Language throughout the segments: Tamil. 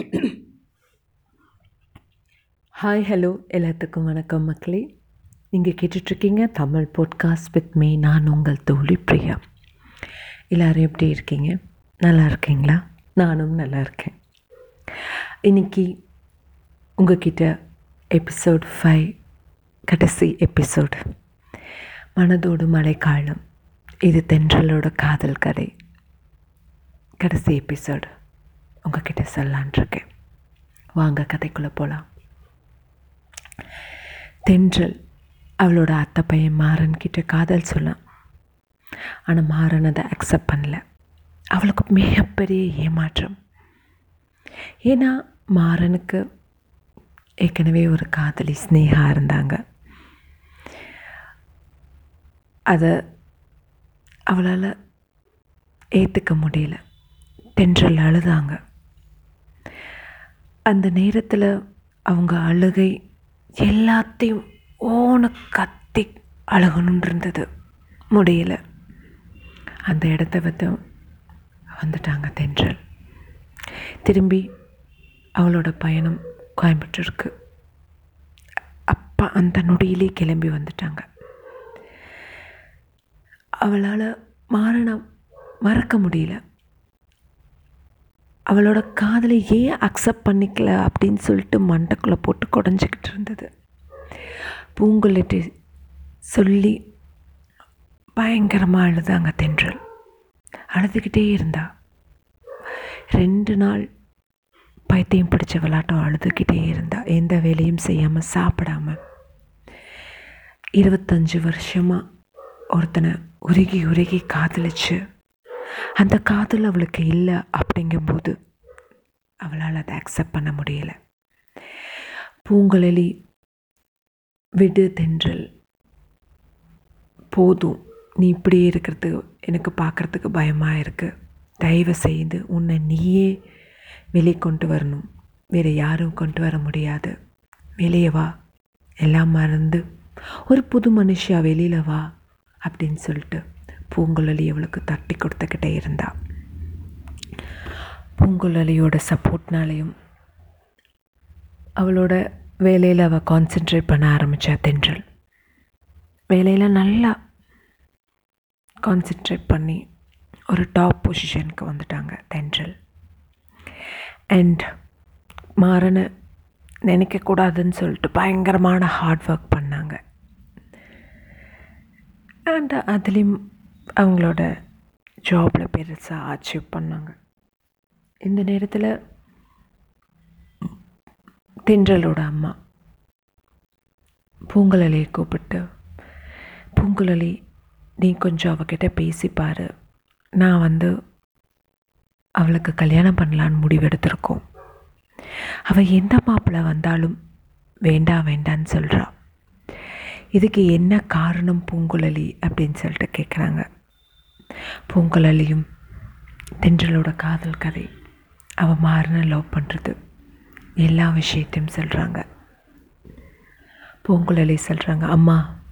ஹாய் ஹலோ எல்லாத்துக்கும் வணக்கம் மக்களே. நீங்கள் கேட்டுட்ருக்கீங்க தமிழ் போட்காஸ்ட் வித் மீ நான் உங்கள் தோழி பிரியா. எல்லோரும் எப்படி இருக்கீங்க? நல்லா இருக்கீங்களா? நானும் நல்லா இருக்கேன். இன்றைக்கி உங்ககிட்ட எபிசோட் ஃபைவ் கடைசி எபிசோடு மனதோடு மழைக்காலம். இது தென்றலோட காதல் கதை. கடைசி எபிசோடு உங்ககிட்ட சொல்லான்ட்ருக்கேன் வாங்க கதைக்குள்ளே போகலாம் தென்றல் அவளோட அத்தை பையன் மாறன்கிட்ட காதல் சொன்னான். ஆனால் மாறன் அதை அக்செப்ட் பண்ணல. அவளுக்கு மிகப்பெரிய ஏமாற்றம். ஏன்னா மாறனுக்கு ஏற்கனவே ஒரு காதலி ஸ்னேகா இருந்தாங்க. அதை அவளால் ஏற்றுக்க முடியல. தென்றல் அழுதாங்க. அந்த நேரத்தில் அவங்க அழுகை எல்லாத்தையும் ஓன கத்தி அழுகணுன் இருந்தது முடியல. அந்த இடத்த வந்து வந்துட்டாங்க தென்றல். திரும்பி அவளோட பயணம் கோயம்புத்தூருக்கு. அப்பா அந்த நொடியிலே கிளம்பி வந்துட்டாங்க. அவளால் மாறின மறக்க முடியல. அவளோட காதலை ஏன் அக்செப்ட் பண்ணிக்கல அப்படின்னு சொல்லிட்டு மண்டக்குள்ளே போட்டு குடஞ்சிக்கிட்டு இருந்தது. பூங்குள்ளிட்டு சொல்லி பயங்கரமாக அழுதாங்க தென்றல். அழுதுகிட்டே இருந்தா. ரெண்டு நாள் பைத்தியம் பிடிச்ச விளாட்டம் அழுதுகிட்டே இருந்தா. எந்த வேலையும் செய்யாமல் சாப்பிடாம. இருபத்தஞ்சி வருஷமாக ஒருத்தனை உருகி உருகி காதலிச்சு அந்த காதல் அவளுக்கு இல்லை அப்படிங்கும்போது அவளால் அதை அக்செப்ட் பண்ண முடியலை. பூங்குழலி விடு தென்றல். போதும். நீ இப்படியே இருக்கிறது எனக்கு பார்க்குறதுக்கு பயமாக இருக்குது தயவு செய்து உன்னை நீயே வெளியே கொண்டு வரணும். வேறு யாரும் கொண்டு வர முடியாது. வெளியே வா. எல்லாம் மறந்து. ஒரு புது மனுஷா வெளியில் வா அப்படின்னு சொல்லிட்டு பூங்குழலி அவளுக்கு தட்டி கொடுத்துக்கிட்டே இருந்தா. பூங்குழலியோட சப்போர்ட்னாலையும் அவளோட வேலையில் அவள் கான்சென்ட்ரேட் பண்ண ஆரம்பித்தா தென்றல். வேலையில் நல்லா கான்சென்ட்ரேட் பண்ணி ஒரு டாப் பொசிஷனுக்கு வந்துட்டாங்க தென்றல். அண்ட் மாறன நினைக்கக்கூடாதுன்னு சொல்லிட்டு பயங்கரமான ஹார்ட் ஒர்க் பண்ணாங்க. அண்ட் அதுலேயும் அவங்களோட ஜாபில் பெருசாக அச்சீவ் பண்ணாங்க. இந்த நேரத்தில் தென்றலோட அம்மா பூங்குழலியை கூப்பிட்டு பூங்குழலி நீ கொஞ்சம் அவகிட்ட பேசிப்பார் நான் வந்து அவளுக்கு கல்யாணம் பண்ணலான்னு முடிவெடுத்திருக்கோம். அவள் எந்த மாப்பிள்ளை வந்தாலும் வேண்டாம் வேண்டான்னு சொல்கிறா இதுக்கு என்ன காரணம் பூங்குழலி? அப்படின்னு சொல்லிட்டு கேட்குறாங்க பூங்குழலியும் தென்றலோட காதல் கதை அவள் மாறின லவ் பண்ணுறது எல்லா விஷயத்தையும் சொல்கிறாங்க பூங்குழலி சொல்கிறாங்க அம்மா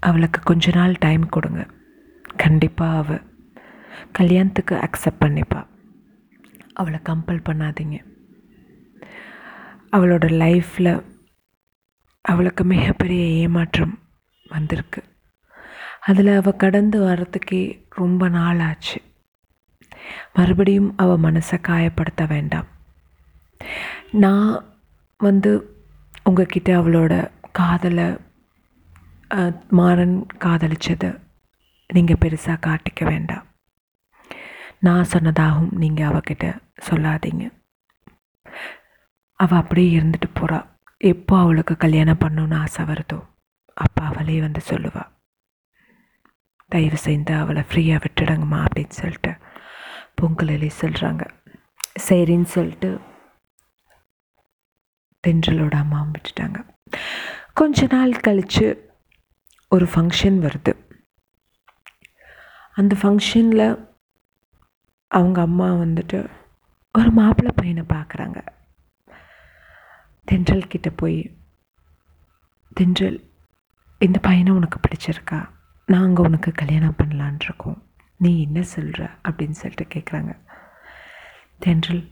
அவளுக்கு கொஞ்ச நாள் டைம் கொடுங்க. கண்டிப்பாக அவள் கல்யாணத்துக்கு அக்செப்ட் பண்ணிப்பா. அவளை கம்பல் பண்ணாதீங்க. அவளோட லைஃப்பில் அவளுக்கு மிகப்பெரிய ஏமாற்றம் வந்திருக்கு. அதில் அவள் கடந்து வரத்துக்கே ரொம்ப நாள் ஆச்சு மறுபடியும் அவள் மனசை காயப்படுத்த வேண்டாம். நான் வந்து உங்ககிட்ட அவளோட காதலை மாறன் காதலிச்சதை நீங்கள் பெருசாக காட்டிக்க வேண்டாம். நான் சொன்னதாகவும் நீங்கள் அவகிட்ட சொல்லாதீங்க. அவள் அப்படியே இருந்துட்டு போகிறாள் எப்போ அவளுக்கு கல்யாணம் பண்ணணுன்னு ஆசை வருதோ அப்போ அவளே வந்து சொல்லுவாள் தயவு செய்து அவளை ஃப்ரீயாக விட்டுடுங்கம்மா அப்படின்னு சொல்லிட்டு பொங்கலி சொல்கிறாங்க சரின்னு சொல்லிட்டு தென்றலோட அம்மாவும் விட்டுட்டாங்க. கொஞ்ச நாள் கழித்து ஒரு ஃபங்க்ஷன் வருது. அந்த ஃபங்க்ஷனில் அவங்க அம்மா வந்துட்டு ஒரு மாப்பிள்ளை பையனை பார்க்குறாங்க தென்றல் கிட்ட போய் தென்றல் இந்த பையனை உனக்கு பிடிச்சிருக்கா? நாங்கள் உனக்கு கல்யாணம் பண்ணலான்ட்ருக்கோம். நீ என்ன சொல்கிற அப்படின்னு சொல்லிட்டு கேட்குறாங்க தென்றல்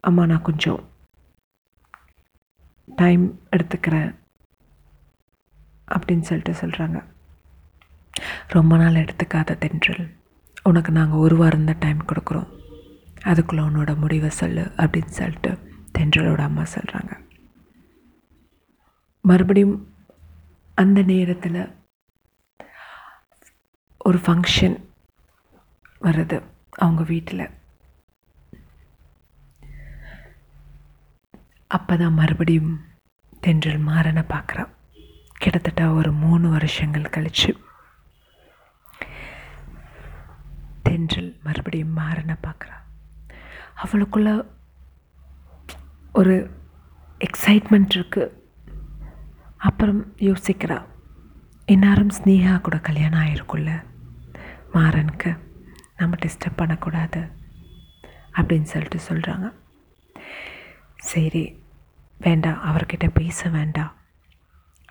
அம்மா நான் கொஞ்சம் டைம் எடுத்துக்கிறேன் அப்படின்னு சொல்லிட்டு சொல்கிறாங்க ரொம்ப நாள் எடுத்துக்காத தென்றல். உனக்கு நாங்கள் ஒரு வாரம் தான் டைம் கொடுக்குறோம். அதுக்குள்ளே உன்னோட முடிவை சொல்லு அப்படின்னு சொல்லிட்டு தென்றலோட அம்மா சொல்கிறாங்க மறுபடியும் அந்த நேரத்தில் ஒரு ஃபங்க்ஷன் வருது அவங்க வீட்டில். அப்போ தான் மறுபடியும் தென்றல் மாறனை பார்க்குறான். கிட்டத்தட்ட ஒரு மூணு வருஷங்கள் கழிச்சு தென்றல் மறுபடியும் மாறனை பார்க்குறான். அவளுக்குள்ள ஒரு எக்ஸைட்மெண்ட் இருக்குது அப்புறம் யோசிக்கிறா இந்நேரம் ஸ்னேகா கூட கல்யாணம் ஆகிருக்குல்ல மாறனுக்கு நம்ம டிஸ்டர்ப் பண்ணக்கூடாது அப்படின்னு சொல்லிட்டு சொல்கிறாங்க சரி வேண்டாம் அவர்கிட்ட பேச வேண்டாம்.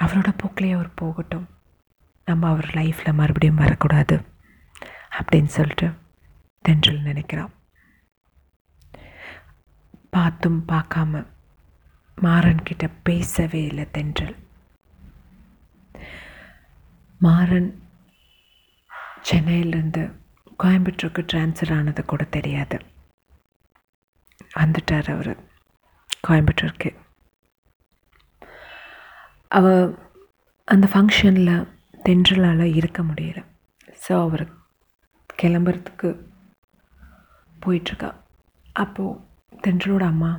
அவரோட போக்கிலேயே அவர் போகட்டும். நம்ம அவர் லைஃப்பில் மறுபடியும் வரக்கூடாது அப்படின்னு சொல்லிட்டு தென்றல் நினைக்கிறான். பார்த்தும் பார்க்காம மாறன்கிட்ட பேசவே இல்லை தென்றல். மாறன் சென்னையிலேருந்து கோயம்புத்தூருக்கு ட்ரான்ஸ்ஃபர் ஆனது கூட தெரியாது. வந்துட்டார் அவர் கோயம்புத்தூருக்கு. அவ அந்த ஃபங்க்ஷனில் தென்றலால் இருக்க முடியல. ஸோ அவர் கிளம்புறதுக்கு போயிட்டுருக்கா. அப்போது தென்றலோட அம்மா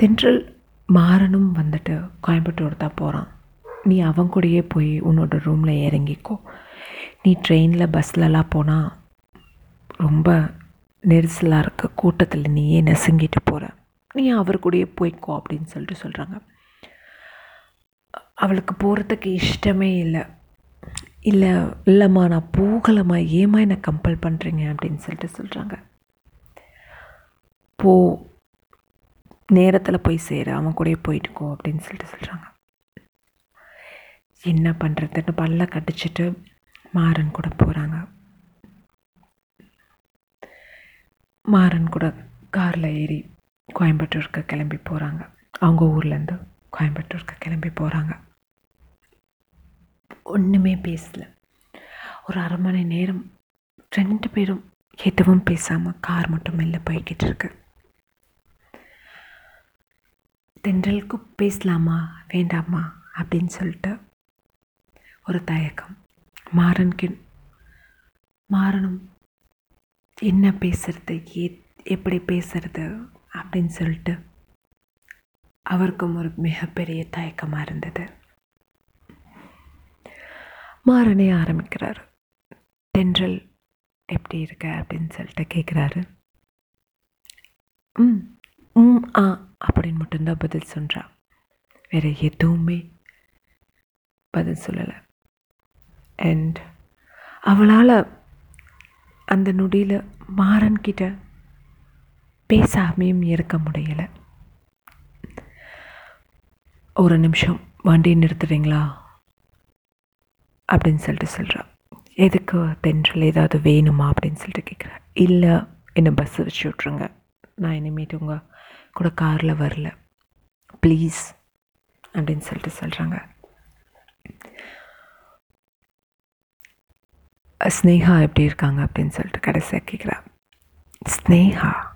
தென்றல் மாறனும் வந்துட்டு கோயம்புத்தூர் தான் போகிறான் நீ அவன் கூடயே போய் உன்னோட ரூமில் இறங்கிக்கோ. நீ ட்ரெயினில் பஸ்லலாம் போனால் ரொம்ப நெரிசலாக இருக்க. கூட்டத்தில் நீயே நெசுங்கிட்டு போகிற நீ அவர் கூடயே போய்க்கோ அப்படின்னு சொல்லிட்டு சொல்கிறாங்க அவளுக்கு போகிறதுக்கு இஷ்டமே இல்லை. இல்லை இல்லைம்மா நான் போகலைம்மா. ஏமா என்னை கம்பல் பண்ணுறீங்க அப்படின்னு சொல்லிட்டு சொல்கிறாங்க போ. நேரத்தில் போய் சேர. அவன் கூடயே போயிட்டுக்கோ அப்படின்னு சொல்லிட்டு சொல்கிறாங்க என்ன பண்ணுறதுன்னு பல்ல கடிச்சிட்டு மாறன் கூட போகிறாங்க மாறன் கூட காரில் ஏறி கோயம்புத்தூருக்கு கிளம்பி போகிறாங்க அவங்க ஊர்லேருந்து கோயம்புத்தூருக்கு கிளம்பி போகிறாங்க ஒன்றுமே பேசலை. ஒரு அரை மணி நேரம் ரெண்டு பேரும் எதுவும் பேசாமல் கார் மட்டும் மெல்ல போய்கிட்டு இருக்கு. தென்றலுக்கு பேசலாமா வேண்டாமா அப்படின்னு சொல்லிட்டு ஒரு தயக்கம். மாறன்கின் மாறனும் என்ன பேசுறது? ஏ எப்படி பேசுறது? அப்படின்னு சொல்லிட்டு அவருக்கும் ஒரு மிகப்பெரிய தயக்கமாக இருந்தது. மாறனே ஆரம்பிக்கிறார். தென்றல் எப்படி இருக்க? அப்படின்னு சொல்லிட்டு கேட்குறாரு ம் ம் ஆ அப்படின்னு மட்டும்தான் பதில் சொல்கிறான் வேறு எதுவுமே பதில் சொல்லலை. அண்ட் அவளால் அந்த நொடியில் மாறன்கிட்ட பேசாமையும் இருக்க முடியலை. ஒரு நிமிஷம் வண்டி நிறுத்துறீங்களா? அப்படின்னு சொல்லிட்டு சொல்கிறா எதுக்கு தென்றல் ஏதாவது வேணுமா? அப்படின்னு சொல்லிட்டு கேட்குறா இல்லை என்னை பஸ்ஸு வச்சு விட்ருங்க நான் இனிமேட்டு உங்கள் கூட காரில் வரல. ப்ளீஸ் அப்படின்னு சொல்லிட்டு சொல்கிறாங்க ஸ்னேகா எப்படி இருக்காங்க அப்படின்னு சொல்லிட்டு கடைசியாக கேட்குறா ஸ்னேகா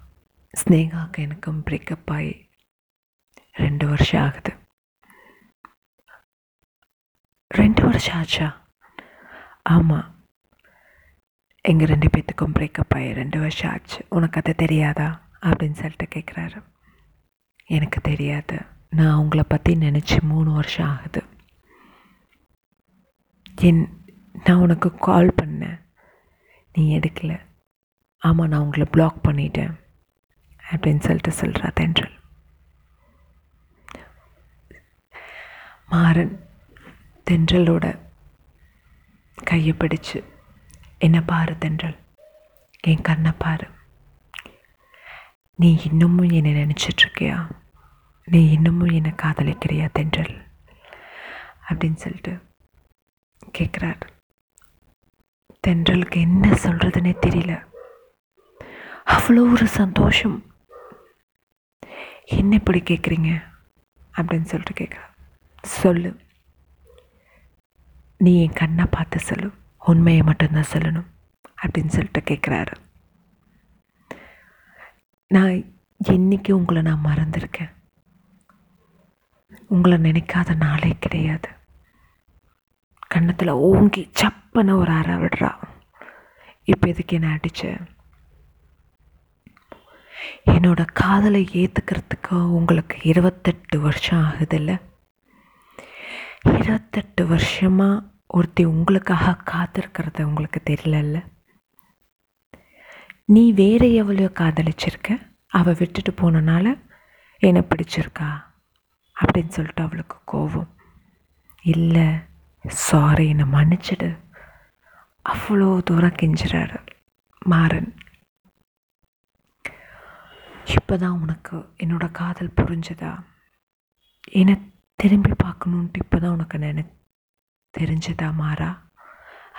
ஸ்னேகாவுக்கு எனக்கும் பிரேக்கப் ஆகி ரெண்டு வருஷம் ஆகுது. ரெண்டு வருஷம் ஆச்சா? ஆமாம் எங்கள் ரெண்டு பேர்த்துக்கும் பிரேக்கப் ஆகி ரெண்டு வருஷம் ஆச்சு. உனக்கு அது தெரியாதா? அப்படின்னு சொல்லிட்டு கேட்குறாரு எனக்கு தெரியாது. நான் உங்களை பற்றி நினச்சி மூணு வருஷம் ஆகுது. என் நான் உனக்கு கால் பண்ணேன் நீ எடுக்கல. ஆமாம் நான் உங்களை பிளாக் பண்ணிட்டேன். அப்படின்னு சொல்லிட்டு சொல்கிறா தென்றல். மாறன் தென்றலோட கையை பிடிச்சு என்ன பாரு தென்றல்? என் கண்ணை பாரு. நீ இன்னமும் என்னை நினச்சிட்ருக்கியா நீ இன்னமும் என்னை காதலிக்கிறியா தென்றல்? அப்படின்னு சொல்லிட்டு கேட்குறாரு தென்றலுக்கு என்ன சொல்கிறதுனே தெரியல. அவ்வளோ ஒரு சந்தோஷம். என்ன இப்படி கேட்குறீங்க அப்படின்னு சொல்லிட்டு கேட்குறா சொல்லு. நீ என் கண்ணை பார்த்து சொல்லு. உண்மையை மட்டும்தான் சொல்லணும். அப்படின்னு சொல்லிட்டு கேட்குறாரு நான் என்றைக்கு உங்களை நான் மறந்துருக்கேன். உங்களை நினைக்காத நாளே கிடையாது. கன்னத்தில் ஓங்கி சப்பன ஒரு அற விடுறா. இப்போ எதுக்கு என்ன அடிச்ச? என்னோட காதலை ஏற்றுக்கிறதுக்கு உங்களுக்கு இருபத்தெட்டு வருஷம் ஆகுதில்ல? இருபத்தெட்டு வருஷமாக ஒருத்தி உங்களுக்காக காத்திருக்கிறது உங்களுக்கு தெரியலல்ல? நீ வேற எவ்வளோ காதலிச்சிருக்க? அவள் விட்டுட்டு போனனால என்னை பிடிச்சிருக்கா? அப்படின்னு சொல்லிட்டு அவளுக்கு கோபம். இல்லை. சாரி என்னை மன்னிச்சிடு. அவ்வளோ தூரம் கெஞ்சுறாரு மாறன். இப்போ தான் உனக்கு என்னோட காதல் புரிஞ்சதா? என்னை திரும்பி பார்க்கணுன்ட்டு இப்போ தான் உனக்கு நினை தெரிஞ்சதா மாறா?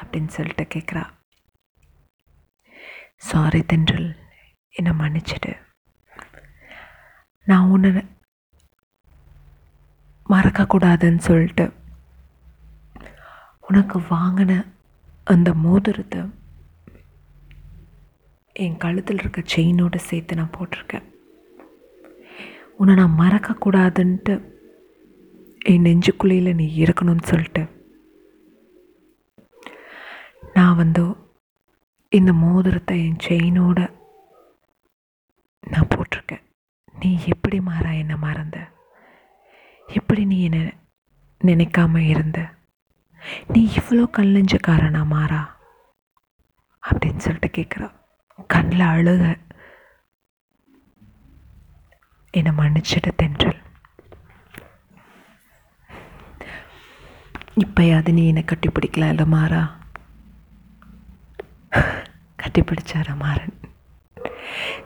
அப்படின்னு சொல்லிட்டு கேட்குறா சாரி தென்றல் என்னை மன்னிச்சிடு. நான் உன்னை மறக்கக்கூடாதுன்னு சொல்லிட்டு உனக்கு வாங்கின அந்த மோதிரத்தை என் கழுத்தில் இருக்க செயினோடு சேர்த்து நான் போட்டிருக்கேன். உன்னை நான் மறக்கக்கூடாதுன்ட்டு என் நெஞ்சுக்குள்ளையில் நீ இருக்கணும்னு சொல்லிட்டு நான் வந்து இந்த மோதிரத்தை என் செயினோட நான் போட்டிருக்கேன். நீ எப்படி மாறா என்னை மறந்த? எப்படி நீ என்னை நினைக்காம இருந்த? நீ இவ்வளோ கல்லஞ்சக்காரனா மாறா? அப்படின்னு சொல்லிட்டு கேட்குறா கண்ணில் அழுக. என்னை மன்னிச்சிட தென்றல். இப்போயாவது நீ என்னை கட்டிப்பிடிக்கல இல்லை மாறா? கட்டிப்பிடிச்சார மாறன்?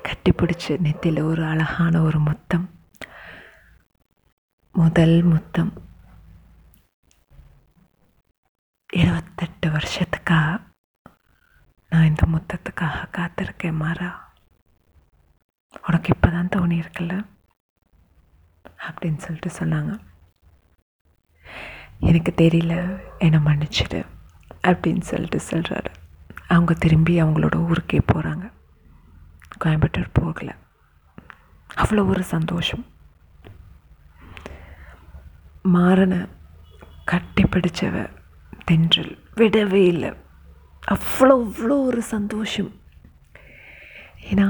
கட்டிப்பிடிச்சு நெத்தியில் ஒரு அழகான ஒரு முத்தம். முதல் முத்தம். எட்டு வருஷத்துக்காக நான் இந்த முத்தத்துக்காக காத்திருக்கேன் மாறா. உனக்கு இப்போ தான் தோணி இருக்குல்ல? அப்படின்னு சொல்லிட்டு சொன்னாங்க. எனக்கு தெரியல என்னை மன்னிச்சிடு அப்படின்னு சொல்லிட்டு சொல்கிறாரு அவங்க திரும்பி அவங்களோட ஊருக்கே போகிறாங்க கோயம்புத்தூர் போகல. அவ்வளோ ஒரு சந்தோஷம். மாறனை கட்டி பிடிச்சவ தென்றல். விடவே இல்லை. அவ்வளோ அவ்வளோ ஒரு சந்தோஷம். ஏன்னா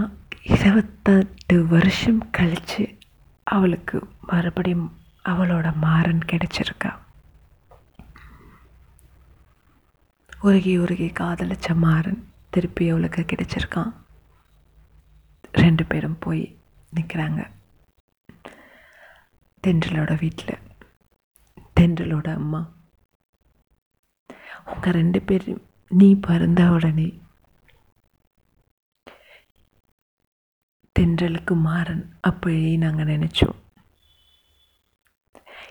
இருபத்தெட்டு வருஷம் கழித்து அவளுக்கு மறுபடியும் அவளோட மாறன் கிடைச்சிருக்கா. உருகி உருகி காதலிச்ச மாறன் திருப்பி அவளுக்கு கிடைச்சிருக்கான். ரெண்டு பேரும் போய் நிற்கிறாங்க தென்றலோட வீட்டில் தென்றலோட அம்மா. அவங்க ரெண்டு பேரும் நீ பிறந்த உடனே தென்றலுக்கு மாறன் அப்படியே நாங்கள் நினச்சோம்.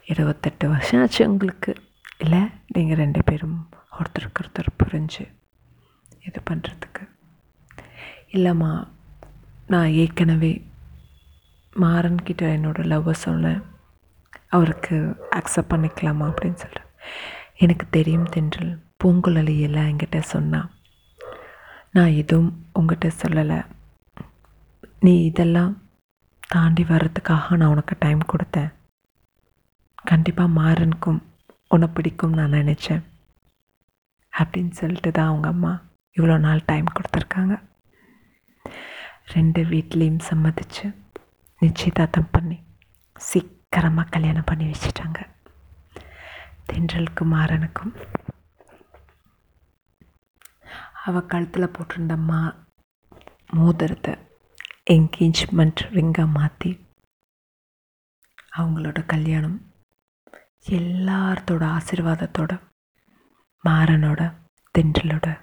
இருபத்தெட்டு வருஷம் ஆச்சு உங்களுக்கு இல்லை நீங்கள் ரெண்டு பேரும் ஒருத்தருக்கு ஒருத்தர் புரிஞ்சு இது பண்ணுறதுக்கு இல்லைம்மா நான் ஏற்கனவே மாறன்கிட்ட என்னோடய லவ்வை சொன்னேன். அவருக்கு அக்செப்ட் பண்ணிக்கலாமா அப்படின்னு சொல்கிறேன் எனக்கு தெரியும் தென்றல். பூங்குழலி எல்லாம் என்கிட்ட சொன்னான் நான் எதுவும் உங்ககிட்ட சொல்லலை. நீ இதெல்லாம் தாண்டி வர்றதுக்காக நான் உனக்கு டைம் கொடுத்தேன். கண்டிப்பாக மாறனுக்கும். உன்னை பிடிக்கும் நான் நினச்சேன். அப்படின்னு சொல்லிட்டு தான் அவங்க அம்மா இவ்வளோ நாள் டைம் கொடுத்துருக்காங்க. ரெண்டு வீட்லேயும் சம்மதிச்சு நிச்சயதார்த்தம் பண்ணி சீக்கிரமாக கல்யாணம் பண்ணி வச்சிட்டாங்க. தென்றல் மாறனுக்கும் அவள் கழுத்தில் போட்டிருந்த மா மோதிரத்தை என்கேஜ்மெண்ட் ரிங்காக மாற்றி அவங்களோட கல்யாணம் எல்லார்த்தோட ஆசீர்வாதத்தோட மாறனோட தென்றலோட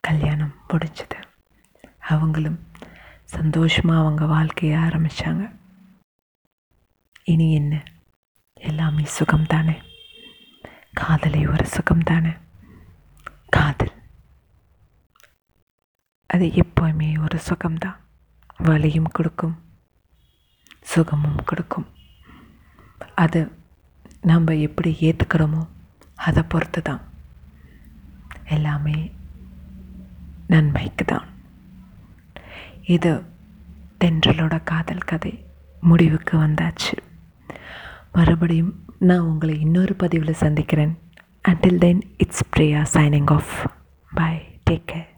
கல்யாணம் முடிஞ்சது. அவங்களும் சந்தோஷமாக அவங்க வாழ்க்கையை ஆரம்பித்தாங்க இனி என்ன? எல்லாமே சுகம் தானே காதலை ஒரு சுகம் தானே காதல். அது எப்போவுமே ஒரு சுகம்தான். வலியும் கொடுக்கும் சுகமும் கொடுக்கும். அது நம்ம எப்படி ஏற்றுக்கிறோமோ அதை பொறுத்து தான் எல்லாமே நன்மைக்கு தான் இது தென்றலோட காதல் கதை முடிவுக்கு வந்தாச்சு. மறுபடியும் நான் உங்களை இன்னொரு பதிவில் சந்திக்கிறேன். Until then it's Priya signing off bye take care